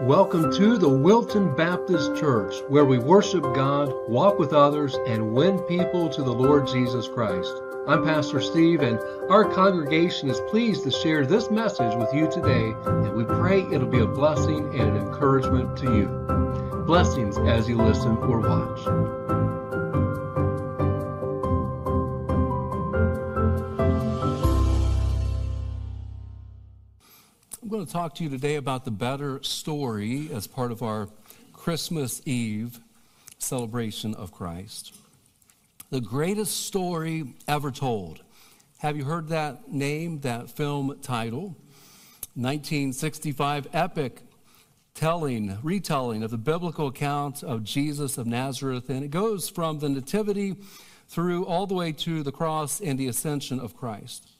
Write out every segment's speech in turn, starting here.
Welcome to the Wilton Baptist Church, where we worship God, walk with others, and win people to the Lord Jesus Christ. I'm Pastor Steve, and our congregation is pleased to share this message with you today, and we pray it'll be a blessing and an encouragement to you. Blessings as you listen or watch. To talk to you today about the better story as part of our Christmas Eve celebration of Christ. The greatest story ever told. Have you heard that name, that film title? 1965 epic telling, retelling of the biblical account of Jesus of Nazareth. And it goes from the Nativity through all the way to the cross and the ascension of Christ.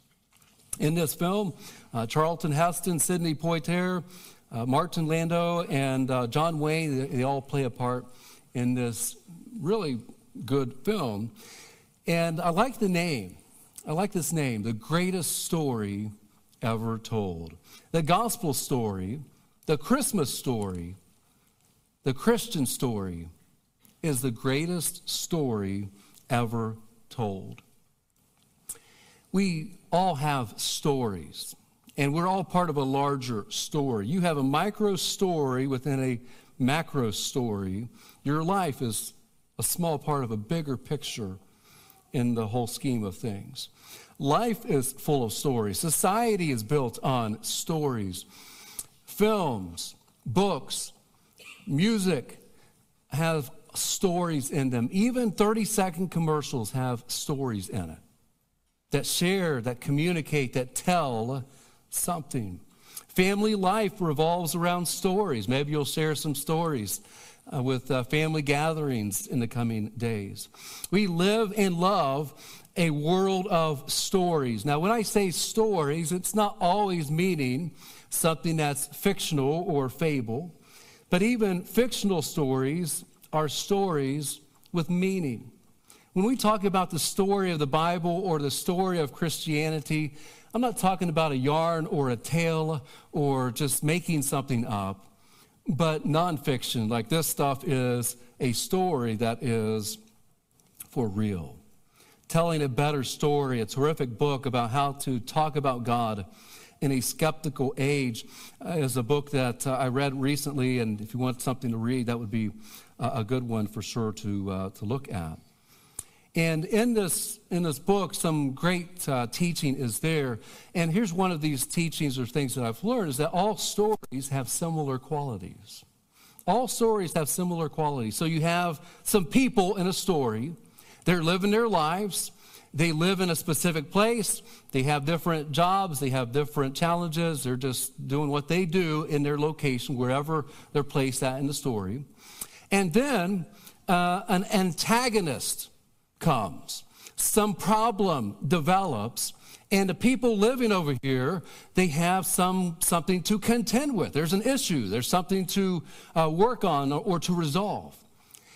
In this film, uh, Charlton Heston, Sidney Poitier, uh, Martin Landau, and uh, John Wayne, they, they, all play a part in this really good film. And I like the name. I like this name, The Greatest Story Ever Told. The gospel story, the Christmas story, the Christian story is the greatest story ever told. We all have stories, and we're all part of a larger story. You have a micro story within a macro story. Your life is a small part of a bigger picture in the whole scheme of things. Life is full of stories. Society is built on stories. Films, books, music have stories in them. Even 30 second commercials have stories in it that share, that communicate, that tell something. Family life revolves around stories. Maybe you'll share some stories uh, with uh, family gatherings in the coming days. We live and love a world of stories. Now, when I say stories, it's not always meaning something that's fictional or fable, but even fictional stories are stories with meaning. When we talk about the story of the Bible or the story of Christianity, I'm not talking about a yarn or a tale or just making something up, but nonfiction. Like this stuff is a story that is for real. Telling a better story, a terrific book about how to talk about God in a skeptical age uh, is a book that uh, I read recently, and if you want something to read, that would be a good one for sure to, uh, to look at. And in this, in this book, some great uh, teaching is there. And here's one of these teachings or things that I've learned is that all stories have similar qualities. All stories have similar qualities. So you have some people in a story, they're living their lives. They live in a specific place. They have different jobs. They have different challenges. They're just doing what they do in their location, wherever they're placed at in the story. And then uh, an antagonist comes, some problem develops, and the people living over here, they have some, something to contend with. There's an issue, there's something to uh, work on or, or to resolve.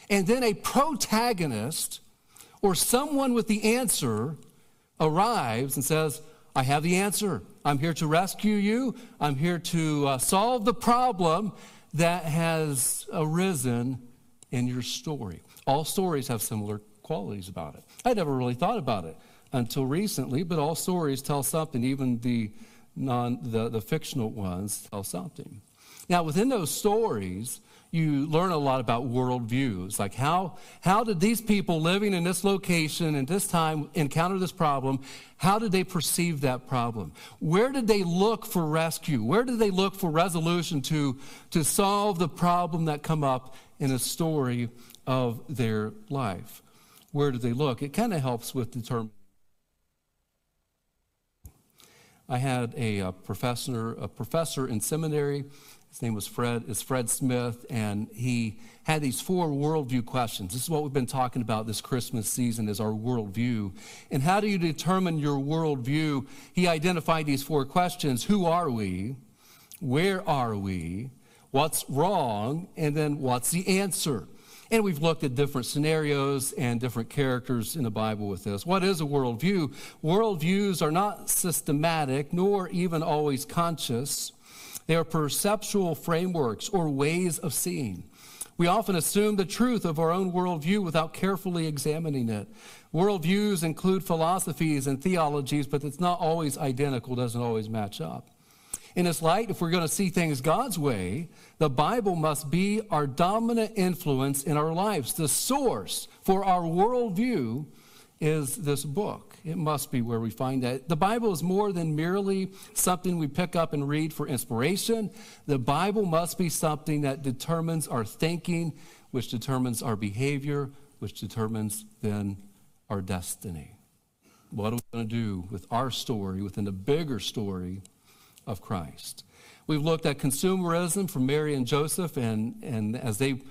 And then a protagonist or someone with the answer arrives and says, I have the answer. I'm here to rescue you. I'm here to uh, solve the problem that has arisen in your story. All stories have similar qualities about it. I never really thought about it until recently, but all stories tell something, even the, non, the, the fictional ones tell something. Now, within those stories, you learn a lot about worldviews. Like, how, how did these people living in this location and this time encounter this problem? How did they perceive that problem? Where did they look for rescue? Where did they look for resolution to, to solve the problem that come up in a story of their life? Where do they look? It kind of helps with determining. I had a, a, professor, a professor in seminary. His name was Fred. Is Fred Smith, and he had these four worldview questions. This is what we've been talking about this Christmas season: is our worldview. And how do you determine your worldview? He identified these four questions: Who are we? Where are we? What's wrong? And then what's the answer? And we've looked at different scenarios and different characters in the Bible with this. What is a worldview? Worldviews are not systematic nor even always conscious. They are perceptual frameworks or ways of seeing. We often assume the truth of our own worldview without carefully examining it. Worldviews include philosophies and theologies, but it's not always identical, doesn't always match up. In this light, if we're going to see things God's way, the Bible must be our dominant influence in our lives. The source for our worldview is this book. It must be where we find that. The Bible is more than merely something we pick up and read for inspiration. The Bible must be something that determines our thinking, which determines our behavior, which determines then our destiny. What are we going to do with our story within the bigger story of Christ? We've looked at consumerism from Mary and Joseph, and, and as they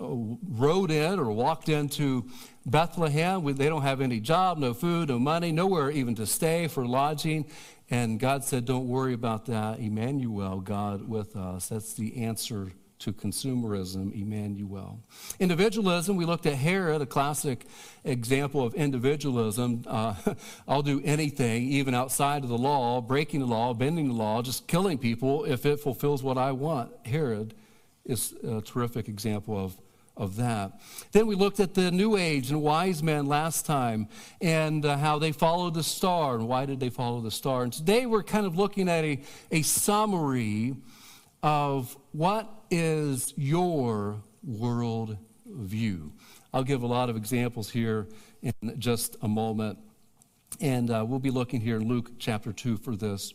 uh, rode in or walked into Bethlehem. They don't have any job, no food, no money, nowhere even to stay for lodging. And God said, Don't worry about that. Emmanuel, God with us. That's the answer to consumerism, Emmanuel. Individualism, we looked at Herod, a classic example of individualism. Uh, I'll do anything, even outside of the law, breaking the law, bending the law, just killing people if it fulfills what I want. Herod is a terrific example of of that. Then we looked at the New Age and wise men last time and uh, how they followed the star and why did they follow the star. And today we're kind of looking at a, a summary of what is your world view. I'll give a lot of examples here in just a moment. And uh, we'll be looking here in Luke chapter 2 for this.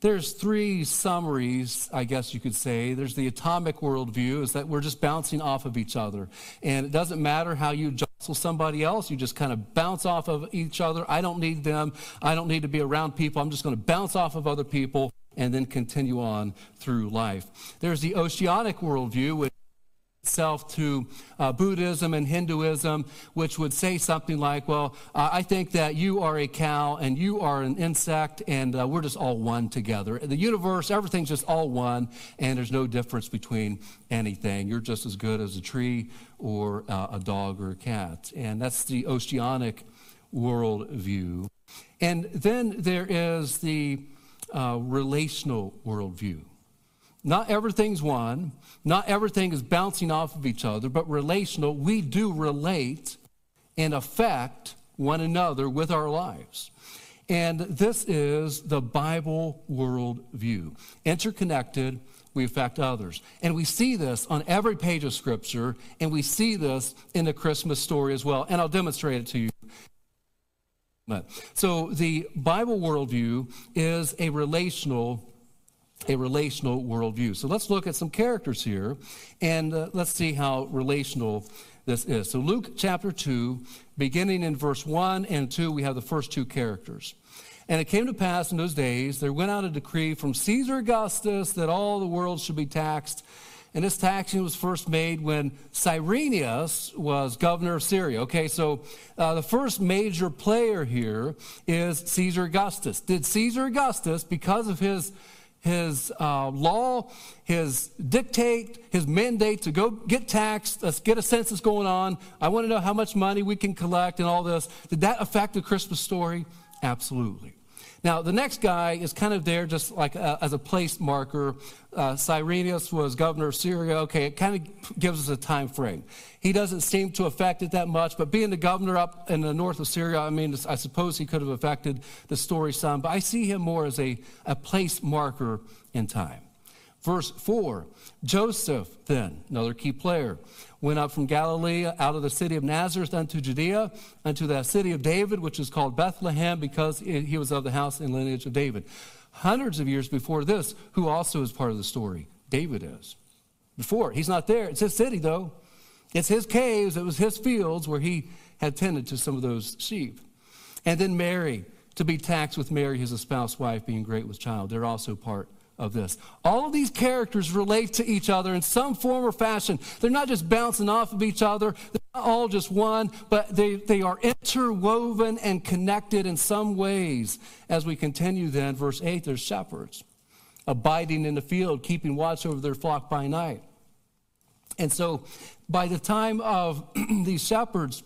There's three summaries, I guess you could say. There's the atomic worldview, is that we're just bouncing off of each other. And it doesn't matter how you jostle somebody else, you just kind of bounce off of each other. I don't need them. I don't need to be around people. I'm just going to bounce off of other people and then continue on through life. There's the oceanic worldview, which itself to uh, Buddhism and Hinduism, which would say something like, Well, uh, I think that you are a cow and you are an insect, and uh, we're just all one together. The universe, everything's just all one, and there's no difference between anything. You're just as good as a tree or uh, a dog or a cat. And that's the oceanic worldview. And then there is the uh, relational worldview. Not everything's one. Not everything is bouncing off of each other, but relational. We do relate and affect one another with our lives. And this is the Bible worldview. Interconnected, we affect others. And we see this on every page of Scripture, and we see this in the Christmas story as well. And I'll demonstrate it to you. So, the Bible worldview is a relational a relational worldview. So let's look at some characters here and uh, let's see how relational this is. So, Luke chapter 2, beginning in verse 1 and 2, we have the first two characters. And it came to pass in those days, there went out a decree from Caesar Augustus that all the world should be taxed. And this taxing was first made when Cyrenius was governor of Syria. Okay, so uh, the first major player here is Caesar Augustus. Did Caesar Augustus, because of his his uh, law, his dictate, his mandate to go get taxed, let's get a census going on. I want to know how much money we can collect and all this. Did that affect the Christmas story? Absolutely. Now, the next guy is kind of there just like a, as a place marker. Uh, Cyrenius was governor of Syria. Okay, it kind of gives us a time frame. He doesn't seem to affect it that much, but being the governor up in the north of Syria, I mean, I suppose he could have affected the story some, but I see him more as a, a place marker in time. Verse 4 Joseph, then, another key player, went up from Galilee out of the city of Nazareth unto Judea, unto the city of David, which is called Bethlehem, because he was of the house and lineage of David. Hundreds of years before this, who also is part of the story? David is. Before, he's not there. It's his city, though. It's his caves, it was his fields where he had tended to some of those sheep. And then Mary, to be taxed with Mary, his espoused wife, being great with child. They're also part of this. All of these characters relate to each other in some form or fashion. They're not just bouncing off of each other, they're not all just one, but they, they are interwoven and connected in some ways. As we continue then, verse 8, there's shepherds abiding in the field, keeping watch over their flock by night. And so by the time of these shepherds,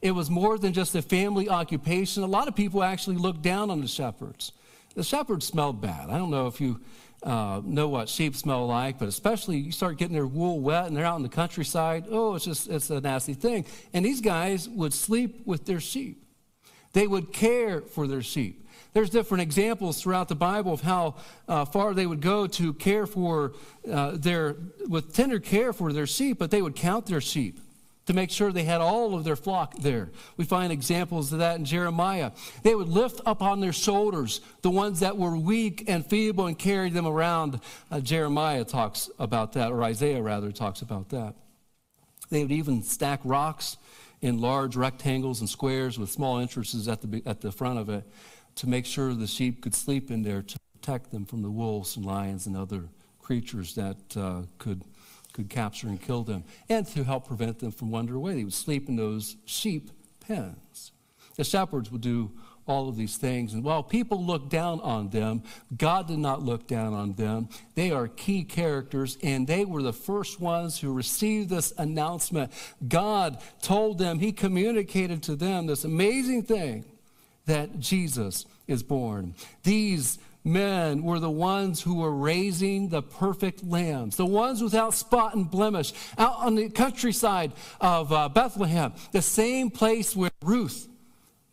it was more than just a family occupation. A lot of people actually looked down on the shepherds. The shepherds smelled bad. I don't know if you uh, know what sheep smell like, but especially you start getting their wool wet and they're out in the countryside. Oh, it's just it's a nasty thing. And these guys would sleep with their sheep. They would care for their sheep. There's different examples throughout the Bible of how uh, far they would go to care for uh, their, with tender care for their sheep, but they would count their sheep to make sure they had all of their flock there. We find examples of that in Jeremiah. They would lift up on their shoulders the ones that were weak and feeble and carry them around. Uh, Jeremiah talks about that, or Isaiah rather talks about that. They would even stack rocks in large rectangles and squares with small entrances at the, at the front of it to make sure the sheep could sleep in there to protect them from the wolves and lions and other creatures that uh, could could capture and kill them, and to help prevent them from wandering away. They would sleep in those sheep pens. The shepherds would do all of these things. And while people look down on them, God did not look down on them. They are key characters, and they were the first ones who received this announcement. God told them, He communicated to them this amazing thing that Jesus is born. These men were the ones who were raising the perfect lambs, the ones without spot and blemish, out on the countryside of uh, Bethlehem, the same place where Ruth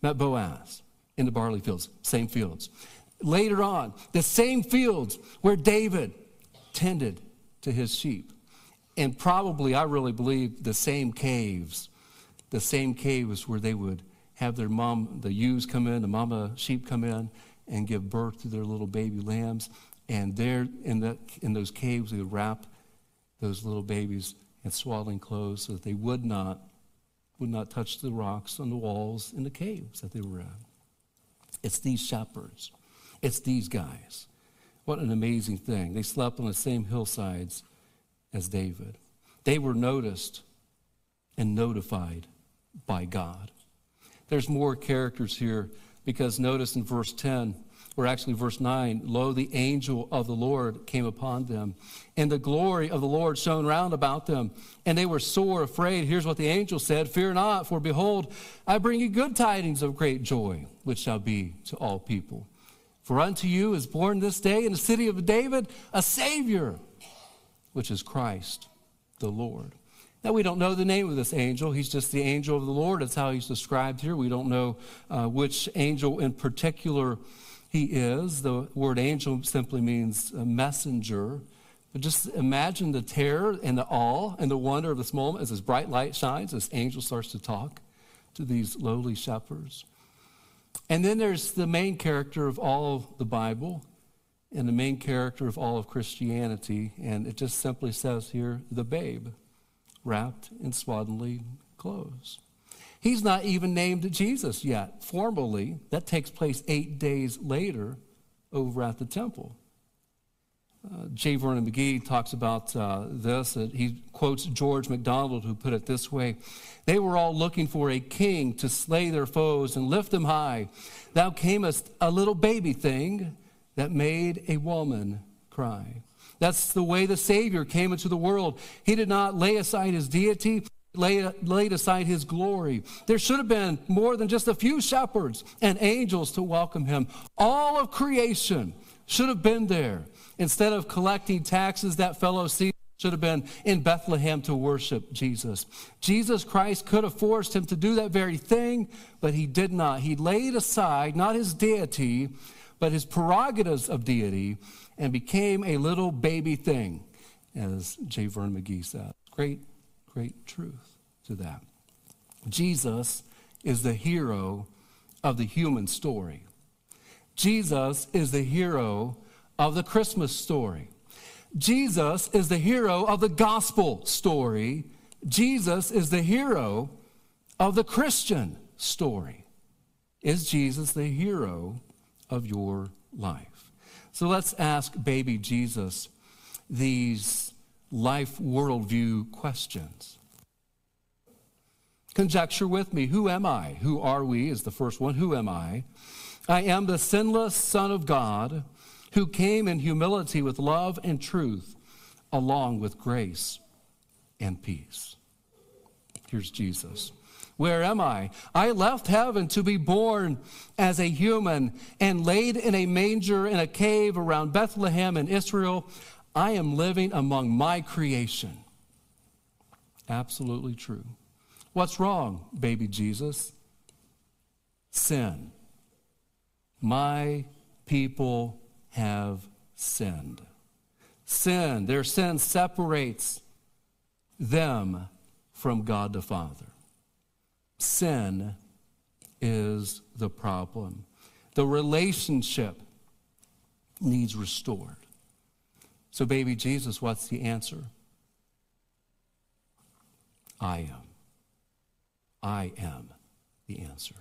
met Boaz in the barley fields, same fields. Later on, the same fields where David tended to his sheep. And probably, I really believe, the same caves, the same caves where they would have their mom, the ewes come in, the mama sheep come in, and give birth to their little baby lambs. And there in, the, in those caves, they would wrap those little babies in swaddling clothes so that they would not, would not touch the rocks on the walls in the caves that they were in. It's these shepherds. It's these guys. What an amazing thing. They slept on the same hillsides as David. They were noticed and notified by God. There's more characters here because notice in verse 10, or actually verse 9, lo, the angel of the Lord came upon them, and the glory of the Lord shone round about them, and they were sore afraid. Here's what the angel said Fear not, for behold, I bring you good tidings of great joy, which shall be to all people. For unto you is born this day in the city of David a Savior, which is Christ the Lord. Now, we don't know the name of this angel. He's just the angel of the Lord. That's how he's described here. We don't know uh, which angel in particular he is. The word angel simply means messenger. But just imagine the terror and the awe and the wonder of this moment as this bright light shines, this angel starts to talk to these lowly shepherds. And then there's the main character of all of the Bible and the main character of all of Christianity. And it just simply says here, the babe wrapped in swaddling clothes. He's not even named Jesus yet, formally. That takes place eight days later over at the temple. Uh, J. Vernon McGee talks about uh, this. Uh, he quotes George MacDonald, who put it this way They were all looking for a king to slay their foes and lift them high. Thou camest a little baby thing that made a woman cry. That's the way the Savior came into the world. He did not lay aside his deity, lay, laid aside his glory. There should have been more than just a few shepherds and angels to welcome him. All of creation should have been there. Instead of collecting taxes, that fellow Caesar should have been in Bethlehem to worship Jesus. Jesus Christ could have forced him to do that very thing, but he did not. He laid aside not his deity, but his prerogatives of deity and became a little baby thing, as J. Vern McGee said. Great, great truth to that. Jesus is the hero of the human story. Jesus is the hero of the Christmas story. Jesus is the hero of the gospel story. Jesus is the hero of the Christian story. Is Jesus the hero of your life? So let's ask baby Jesus these life worldview questions. Conjecture with me who am I? Who are we is the first one. Who am I? I am the sinless Son of God who came in humility with love and truth, along with grace and peace. Here's Jesus. Where am I? I left heaven to be born as a human and laid in a manger in a cave around Bethlehem in Israel. I am living among my creation. Absolutely true. What's wrong, baby Jesus? Sin. My people have sinned. Sin, their sin separates them from God the Father. Sin is the problem. The relationship needs restored. So, baby Jesus, what's the answer? I am. I am the answer.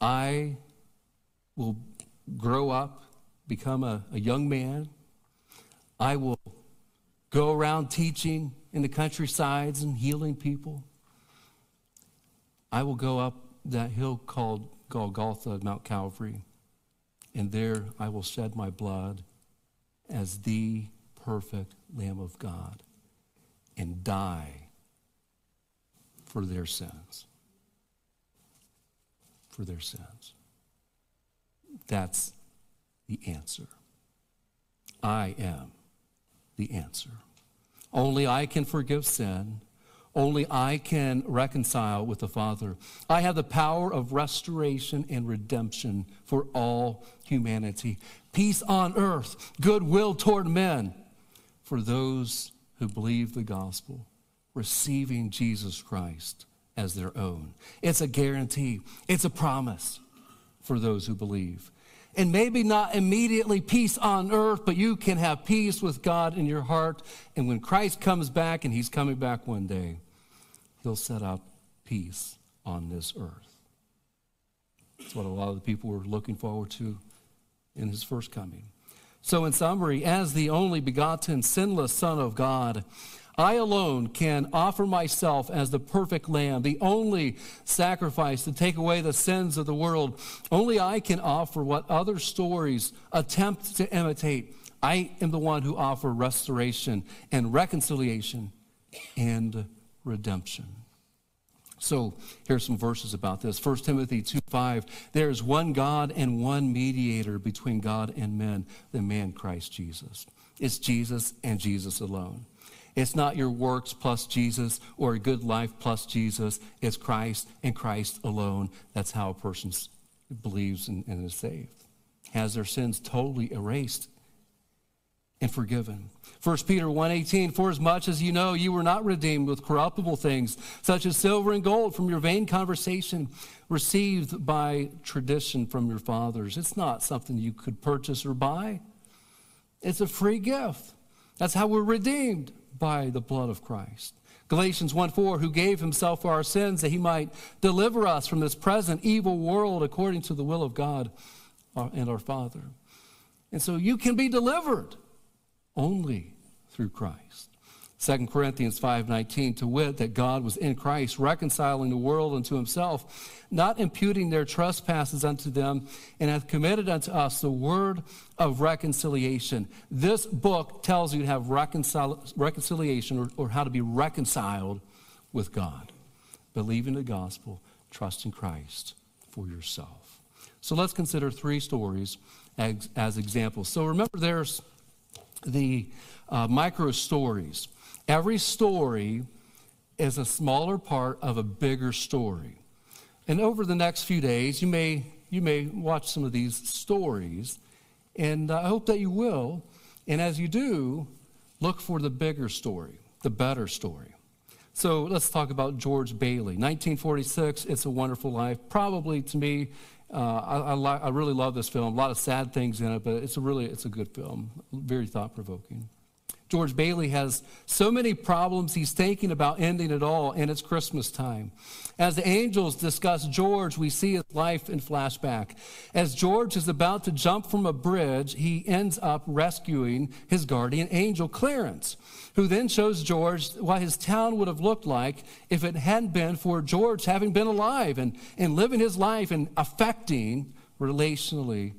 I will grow up, become a, a young man. I will go around teaching in the countrysides and healing people. I will go up that hill called Golgotha, Mount Calvary, and there I will shed my blood as the perfect Lamb of God and die for their sins. For their sins. That's the answer. I am the answer. Only I can forgive sin. Only I can reconcile with the Father. I have the power of restoration and redemption for all humanity. Peace on earth, goodwill toward men for those who believe the gospel, receiving Jesus Christ as their own. It's a guarantee, it's a promise for those who believe and maybe not immediately peace on earth, but you can have peace with God in your heart. And when Christ comes back, and he's coming back one day, he'll set up peace on this earth. That's what a lot of the people were looking forward to in his first coming. So, in summary, as the only begotten, sinless Son of God, I alone can offer myself as the perfect lamb, the only sacrifice to take away the sins of the world. Only I can offer what other stories attempt to imitate. I am the one who offer restoration and reconciliation and redemption. So here's some verses about this. 1 Timothy 2 5. There is one God and one mediator between God and men, the man Christ Jesus. It's Jesus and Jesus alone. It's not your works plus Jesus or a good life plus Jesus. It's Christ and Christ alone. That's how a person believes and, and is saved. Has their sins totally erased and forgiven. 1 Peter 1:18 For as much as you know you were not redeemed with corruptible things such as silver and gold from your vain conversation received by tradition from your fathers. It's not something you could purchase or buy. It's a free gift. That's how we're redeemed by the blood of Christ. Galatians 1 4, who gave himself for our sins that he might deliver us from this present evil world according to the will of God and our Father. And so you can be delivered only through Christ. 2 Corinthians 5:19 to wit that God was in Christ reconciling the world unto himself not imputing their trespasses unto them and hath committed unto us the word of reconciliation. This book tells you to have reconcil- reconciliation or, or how to be reconciled with God. Believing the gospel, trusting Christ for yourself. So let's consider three stories as, as examples. So remember there's the uh, micro stories. Every story is a smaller part of a bigger story. And over the next few days, you may, you may watch some of these stories, and I hope that you will. And as you do, look for the bigger story, the better story. So let's talk about George Bailey. 1946, It's a Wonderful Life. Probably to me, uh, I, I, li- I, really love this film. A lot of sad things in it, but it's a really it's a good film. Very thought provoking. George Bailey has so many problems, he's thinking about ending it all, and it's Christmas time. As the angels discuss George, we see his life in flashback. As George is about to jump from a bridge, he ends up rescuing his guardian angel, Clarence, who then shows George what his town would have looked like if it hadn't been for George having been alive and, and living his life and affecting relationally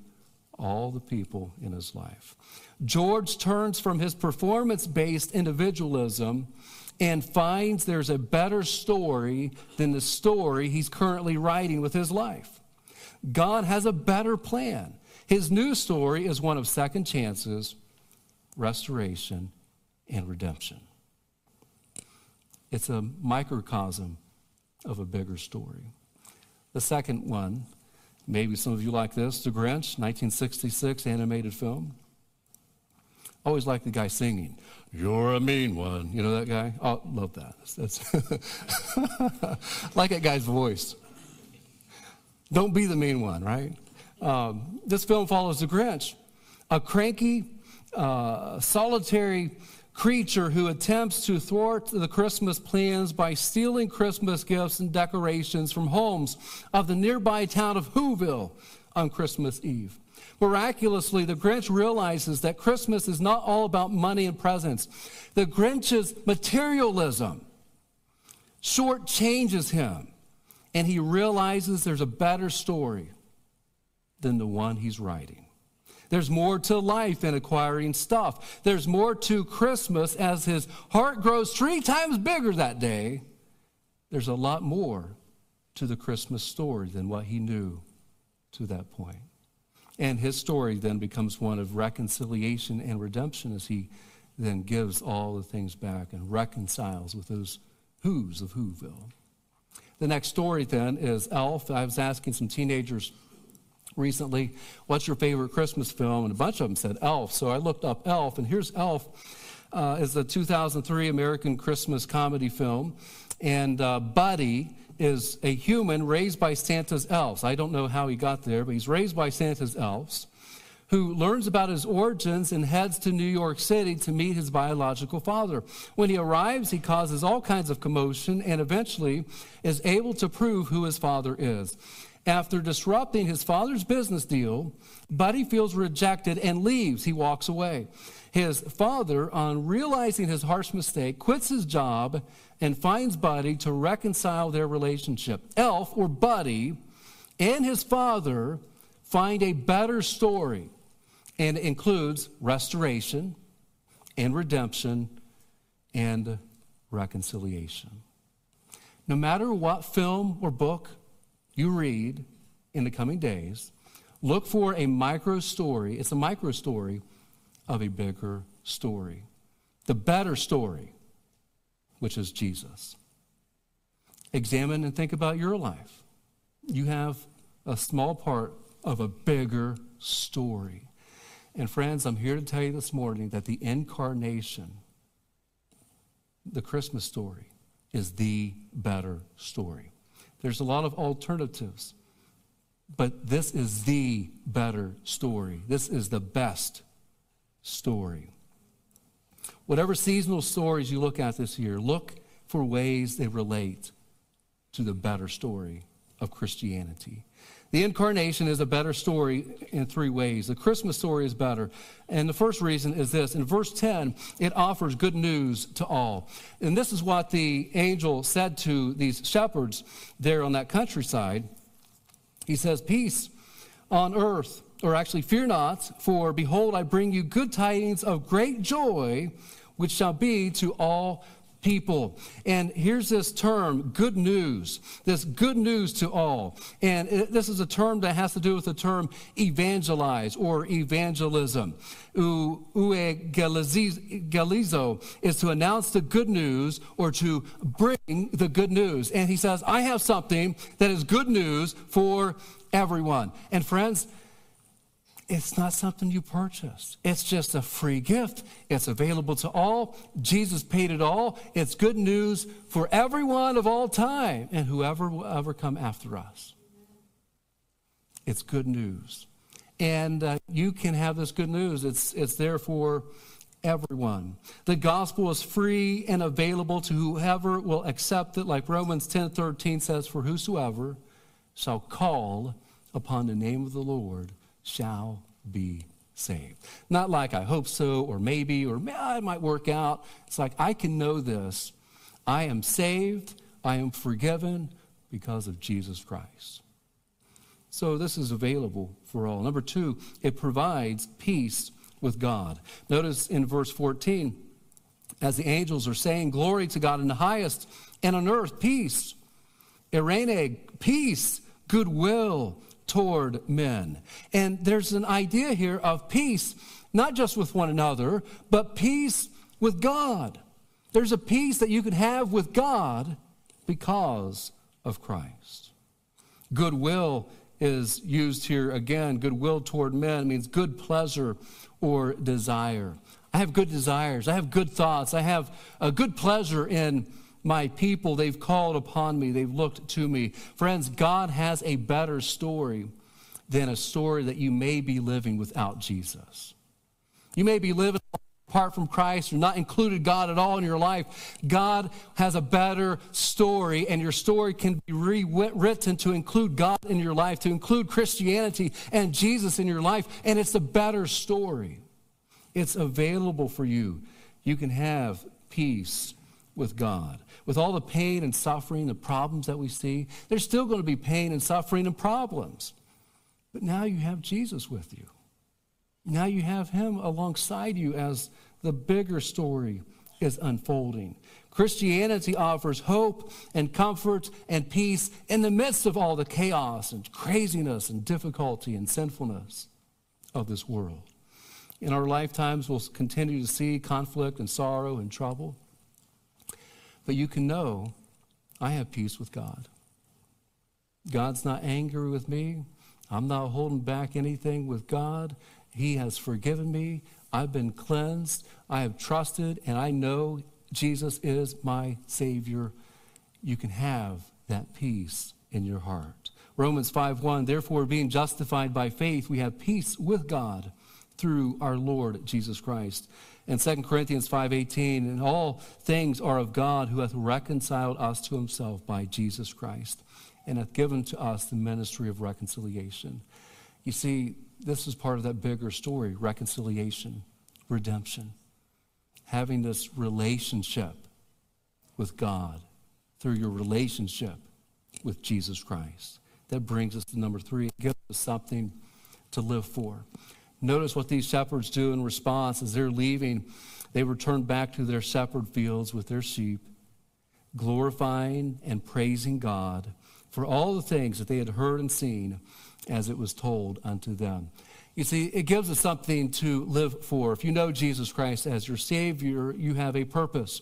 all the people in his life. George turns from his performance based individualism and finds there's a better story than the story he's currently writing with his life. God has a better plan. His new story is one of second chances, restoration, and redemption. It's a microcosm of a bigger story. The second one, maybe some of you like this The Grinch, 1966 animated film. Always like the guy singing, You're a mean one. You know that guy? Oh, love that. That's, like that guy's voice. Don't be the mean one, right? Um, this film follows the Grinch, a cranky, uh, solitary creature who attempts to thwart the Christmas plans by stealing Christmas gifts and decorations from homes of the nearby town of Whoville on Christmas Eve. Miraculously, the Grinch realizes that Christmas is not all about money and presents. The Grinch's materialism shortchanges him, and he realizes there's a better story than the one he's writing. There's more to life than acquiring stuff. There's more to Christmas as his heart grows three times bigger that day. There's a lot more to the Christmas story than what he knew to that point. And his story then becomes one of reconciliation and redemption as he then gives all the things back and reconciles with those who's of Whoville. The next story then is Elf. I was asking some teenagers recently, what's your favorite Christmas film? And a bunch of them said Elf. So I looked up Elf, and here's Elf. Uh, is a 2003 American Christmas comedy film. And uh, Buddy is a human raised by Santa's elves. I don't know how he got there, but he's raised by Santa's elves, who learns about his origins and heads to New York City to meet his biological father. When he arrives, he causes all kinds of commotion and eventually is able to prove who his father is. After disrupting his father's business deal, Buddy feels rejected and leaves. He walks away. His father, on realizing his harsh mistake, quits his job and finds Buddy to reconcile their relationship. Elf, or Buddy, and his father find a better story, and includes restoration and redemption and reconciliation. No matter what film or book you read in the coming days, look for a micro story. It's a micro story of a bigger story. The better story which is Jesus. Examine and think about your life. You have a small part of a bigger story. And friends, I'm here to tell you this morning that the incarnation, the Christmas story, is the better story. There's a lot of alternatives, but this is the better story. This is the best story. Whatever seasonal stories you look at this year, look for ways they relate to the better story of Christianity. The incarnation is a better story in three ways. The Christmas story is better. And the first reason is this in verse 10, it offers good news to all. And this is what the angel said to these shepherds there on that countryside. He says, Peace on earth or actually, fear not, for behold, I bring you good tidings of great joy, which shall be to all people. And here's this term, good news. This good news to all. And it, this is a term that has to do with the term evangelize or evangelism. Euangelizo is to announce the good news or to bring the good news. And he says, I have something that is good news for everyone. And friends, it's not something you purchase. It's just a free gift. It's available to all. Jesus paid it all. It's good news for everyone of all time and whoever will ever come after us. It's good news. And uh, you can have this good news. It's, it's there for everyone. The gospel is free and available to whoever will accept it, like Romans 10 13 says, For whosoever shall call upon the name of the Lord shall be saved. Not like I hope so, or maybe, or it might work out. It's like I can know this. I am saved, I am forgiven because of Jesus Christ. So this is available for all. Number two, it provides peace with God. Notice in verse 14, as the angels are saying, Glory to God in the highest, and on earth, peace. eirene, peace, goodwill toward men. And there's an idea here of peace, not just with one another, but peace with God. There's a peace that you can have with God because of Christ. Goodwill is used here again. Goodwill toward men means good pleasure or desire. I have good desires. I have good thoughts. I have a good pleasure in my people. They've called upon me. They've looked to me. Friends, God has a better story than a story that you may be living without Jesus. You may be living apart from Christ or not included God at all in your life. God has a better story, and your story can be rewritten to include God in your life, to include Christianity and Jesus in your life, and it's a better story. It's available for you. You can have peace with God. With all the pain and suffering, the problems that we see, there's still going to be pain and suffering and problems. But now you have Jesus with you. Now you have him alongside you as the bigger story is unfolding. Christianity offers hope and comfort and peace in the midst of all the chaos and craziness and difficulty and sinfulness of this world. In our lifetimes, we'll continue to see conflict and sorrow and trouble. But you can know I have peace with God. God's not angry with me. I'm not holding back anything with God. He has forgiven me. I've been cleansed. I have trusted, and I know Jesus is my Savior. You can have that peace in your heart. Romans 5:1 Therefore being justified by faith we have peace with God through our Lord Jesus Christ. And 2 Corinthians 5:18, and all things are of God who hath reconciled us to himself by Jesus Christ and hath given to us the ministry of reconciliation. You see, this is part of that bigger story, reconciliation, redemption. Having this relationship with God through your relationship with Jesus Christ. That brings us to number 3, it gives us something to live for. Notice what these shepherds do in response as they're leaving. They return back to their shepherd fields with their sheep, glorifying and praising God for all the things that they had heard and seen as it was told unto them. You see, it gives us something to live for. If you know Jesus Christ as your Savior, you have a purpose,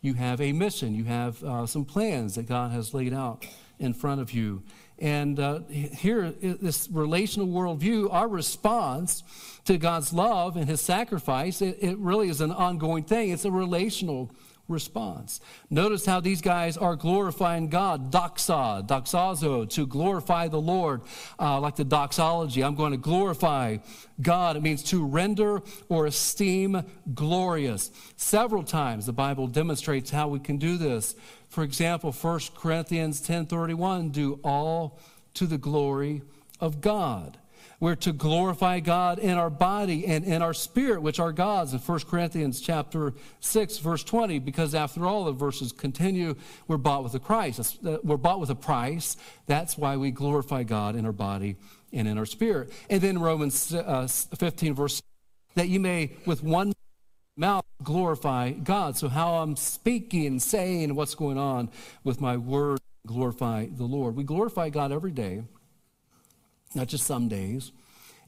you have a mission, you have uh, some plans that God has laid out in front of you. And uh, here, this relational worldview, our response to God's love and his sacrifice, it, it really is an ongoing thing. It's a relational response. Notice how these guys are glorifying God, doxa, doxazo, to glorify the Lord, uh, like the doxology. I'm going to glorify God. It means to render or esteem glorious. Several times the Bible demonstrates how we can do this. For example, 1 Corinthians 10:31, do all to the glory of God. We're to glorify God in our body and in our spirit, which are God's in 1 Corinthians chapter 6, verse 20, because after all, the verses continue, we're bought with a price. Uh, we're bought with a price. That's why we glorify God in our body and in our spirit. And then Romans uh, 15, verse that you may with one mouth glorify God. So, how I'm speaking saying what's going on with my word, glorify the Lord. We glorify God every day, not just some days.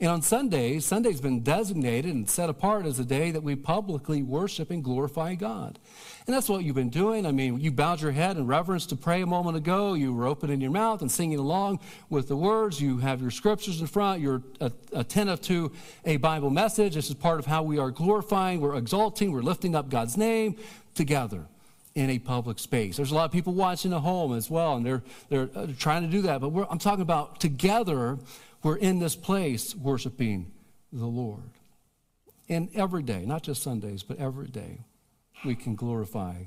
And on Sundays, Sunday's been designated and set apart as a day that we publicly worship and glorify God. And that's what you've been doing. I mean, you bowed your head in reverence to pray a moment ago. You were opening your mouth and singing along with the words. You have your scriptures in front. You're attentive to a Bible message. This is part of how we are glorifying, we're exalting, we're lifting up God's name together in a public space. There's a lot of people watching at home as well, and they're, they're uh, trying to do that. But I'm talking about together we're in this place worshiping the Lord. And every day, not just Sundays, but every day, we can glorify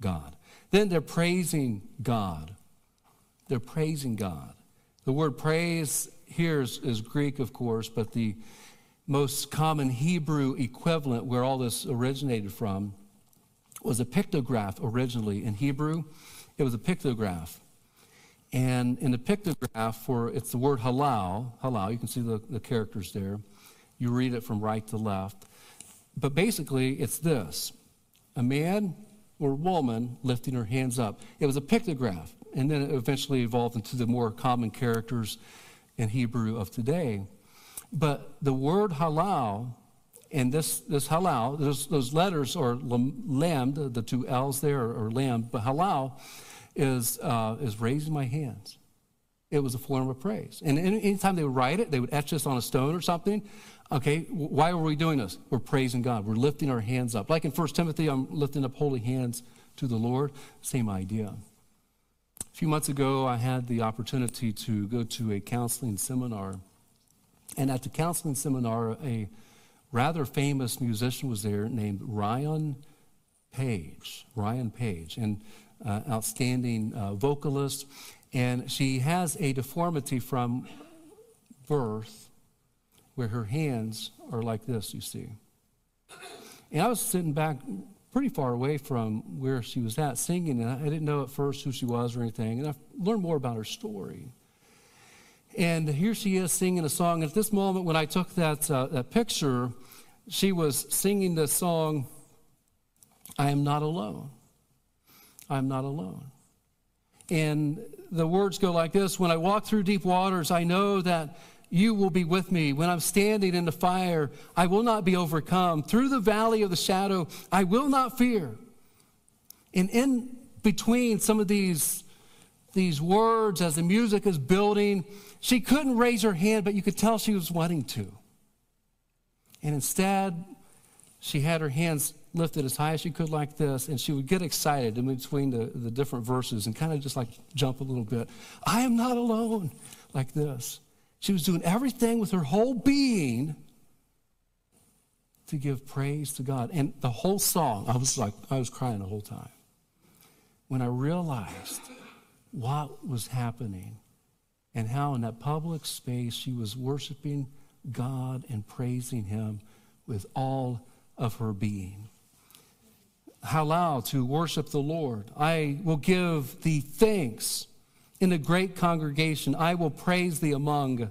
God. Then they're praising God. They're praising God. The word praise here is, is Greek, of course, but the most common Hebrew equivalent where all this originated from was a pictograph originally in Hebrew. It was a pictograph. And in the pictograph, for it's the word halal, halal, you can see the, the characters there. You read it from right to left. But basically, it's this a man or woman lifting her hands up. It was a pictograph, and then it eventually evolved into the more common characters in Hebrew of today. But the word halal, and this, this halal, those, those letters are lam, the two L's there are lam, but halal is, uh, is raising my hands. It was a form of praise. And anytime they would write it, they would etch this on a stone or something. Okay, why are we doing this? We're praising God. We're lifting our hands up. Like in 1 Timothy, I'm lifting up holy hands to the Lord. Same idea. A few months ago, I had the opportunity to go to a counseling seminar. And at the counseling seminar, a rather famous musician was there named Ryan Page. Ryan Page, an uh, outstanding uh, vocalist. And she has a deformity from birth where her hands are like this, you see. And I was sitting back pretty far away from where she was at singing, and I didn't know at first who she was or anything. And I learned more about her story. And here she is singing a song. At this moment, when I took that, uh, that picture, she was singing the song, I am not alone. I'm not alone. And the words go like this When I walk through deep waters, I know that you will be with me. When I'm standing in the fire, I will not be overcome. Through the valley of the shadow, I will not fear. And in between some of these, these words, as the music is building, she couldn't raise her hand, but you could tell she was wanting to. And instead, she had her hands lifted as high as she could like this, and she would get excited in between the, the different verses and kind of just like jump a little bit. I am not alone, like this. She was doing everything with her whole being to give praise to God. And the whole song, I was like, I was crying the whole time. When I realized what was happening and how in that public space she was worshiping God and praising Him with all of her being halal, to worship the Lord. I will give thee thanks in a great congregation. I will praise thee among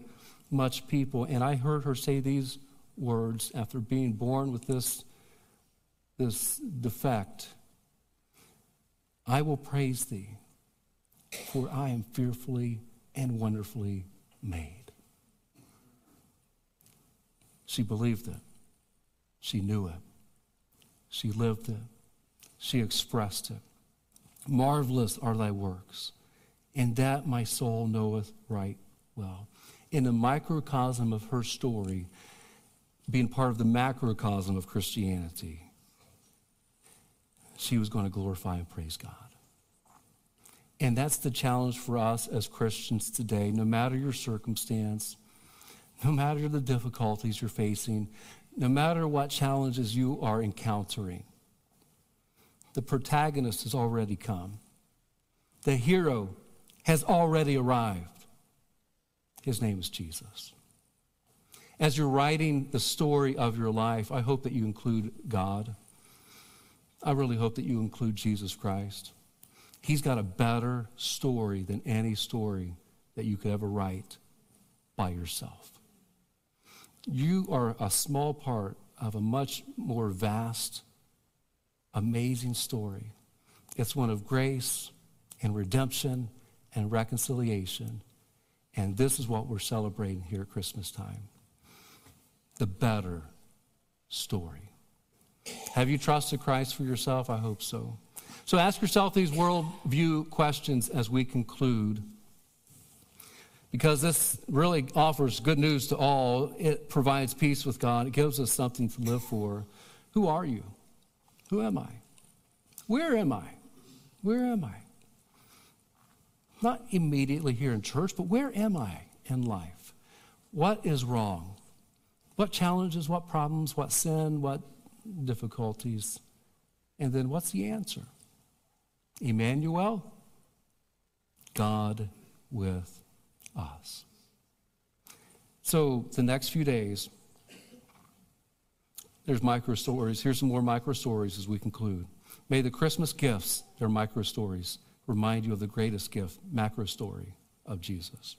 much people. And I heard her say these words after being born with this, this defect I will praise thee, for I am fearfully and wonderfully made. She believed it. She knew it. She lived it. She expressed it. Marvelous are thy works, and that my soul knoweth right well. In the microcosm of her story, being part of the macrocosm of Christianity, she was going to glorify and praise God. And that's the challenge for us as Christians today, no matter your circumstance, no matter the difficulties you're facing, no matter what challenges you are encountering the protagonist has already come. The hero has already arrived. His name is Jesus. As you're writing the story of your life, I hope that you include God. I really hope that you include Jesus Christ. He's got a better story than any story that you could ever write by yourself. You are a small part of a much more vast amazing story. It's one of grace and redemption and reconciliation. And this is what we're celebrating here at Christmas time the better story. Have you trusted Christ for yourself? I hope so. So ask yourself these worldview questions as we conclude. Because this really offers good news to all. It provides peace with God, it gives us something to live for. Who are you? Who am I? Where am I? Where am I? Not immediately here in church, but where am I in life? What is wrong? What challenges, what problems, what sin, what difficulties? And then what's the answer? Emmanuel, God with us. So the next few days, there's micro stories. Here's some more micro stories as we conclude. May the Christmas gifts, their micro stories, remind you of the greatest gift, macro story of Jesus.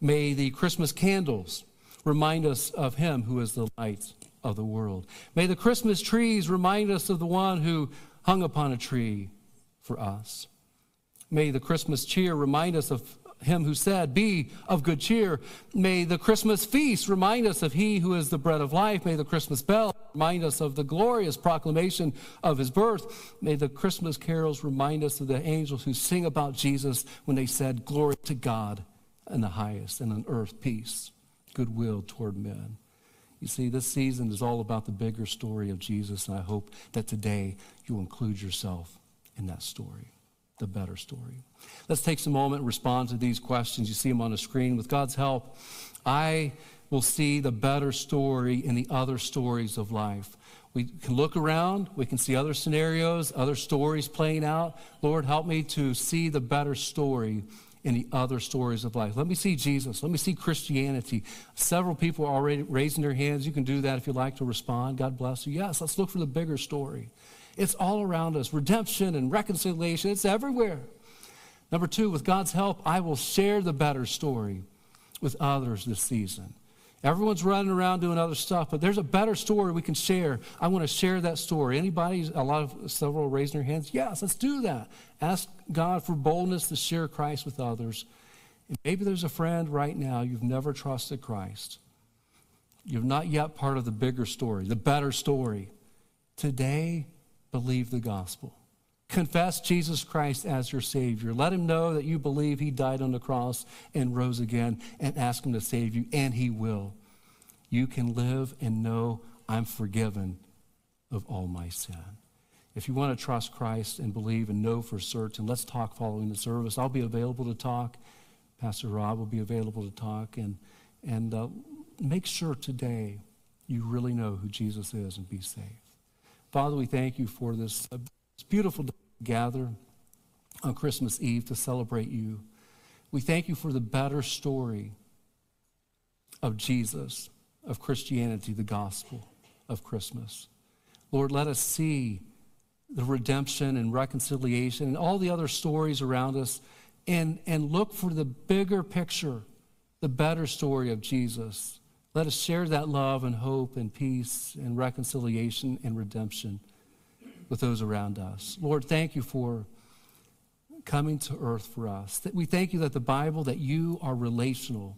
May the Christmas candles remind us of Him who is the light of the world. May the Christmas trees remind us of the one who hung upon a tree for us. May the Christmas cheer remind us of him who said, Be of good cheer. May the Christmas feast remind us of he who is the bread of life. May the Christmas bell remind us of the glorious proclamation of his birth. May the Christmas carols remind us of the angels who sing about Jesus when they said, Glory to God in the highest, and on earth peace, goodwill toward men. You see, this season is all about the bigger story of Jesus, and I hope that today you'll include yourself in that story, the better story. Let's take some moment and respond to these questions. You see them on the screen. With God's help, I will see the better story in the other stories of life. We can look around, we can see other scenarios, other stories playing out. Lord, help me to see the better story in the other stories of life. Let me see Jesus. Let me see Christianity. Several people are already raising their hands. You can do that if you like to respond. God bless you. Yes, let's look for the bigger story. It's all around us redemption and reconciliation, it's everywhere. Number two, with God's help, I will share the better story with others this season. Everyone's running around doing other stuff, but there's a better story we can share. I want to share that story. Anybody, a lot of several raising their hands? Yes, let's do that. Ask God for boldness to share Christ with others. And maybe there's a friend right now you've never trusted Christ. You're not yet part of the bigger story, the better story. Today, believe the gospel. Confess Jesus Christ as your Savior. Let him know that you believe he died on the cross and rose again and ask him to save you, and he will. You can live and know I'm forgiven of all my sin. If you want to trust Christ and believe and know for certain, let's talk following the service. I'll be available to talk. Pastor Rob will be available to talk. And, and uh, make sure today you really know who Jesus is and be safe. Father, we thank you for this. Uh, it's beautiful to gather on Christmas Eve to celebrate you. We thank you for the better story of Jesus, of Christianity, the gospel of Christmas. Lord, let us see the redemption and reconciliation and all the other stories around us and, and look for the bigger picture, the better story of Jesus. Let us share that love and hope and peace and reconciliation and redemption with those around us. Lord, thank you for coming to earth for us. We thank you that the Bible, that you are relational.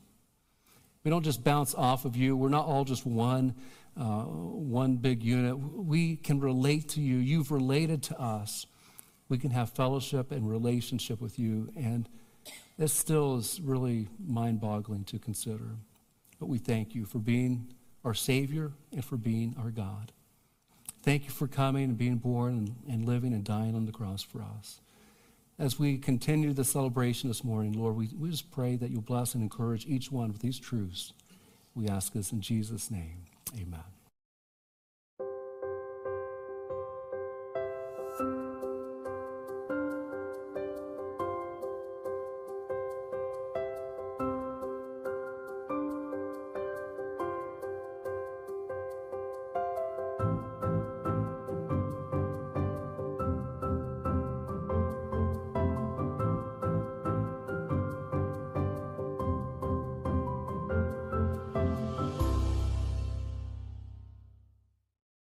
We don't just bounce off of you. We're not all just one, uh, one big unit. We can relate to you. You've related to us. We can have fellowship and relationship with you. And this still is really mind boggling to consider. But we thank you for being our Savior and for being our God. Thank you for coming and being born and, and living and dying on the cross for us. As we continue the celebration this morning, Lord, we, we just pray that you'll bless and encourage each one with these truths. We ask this in Jesus' name. Amen.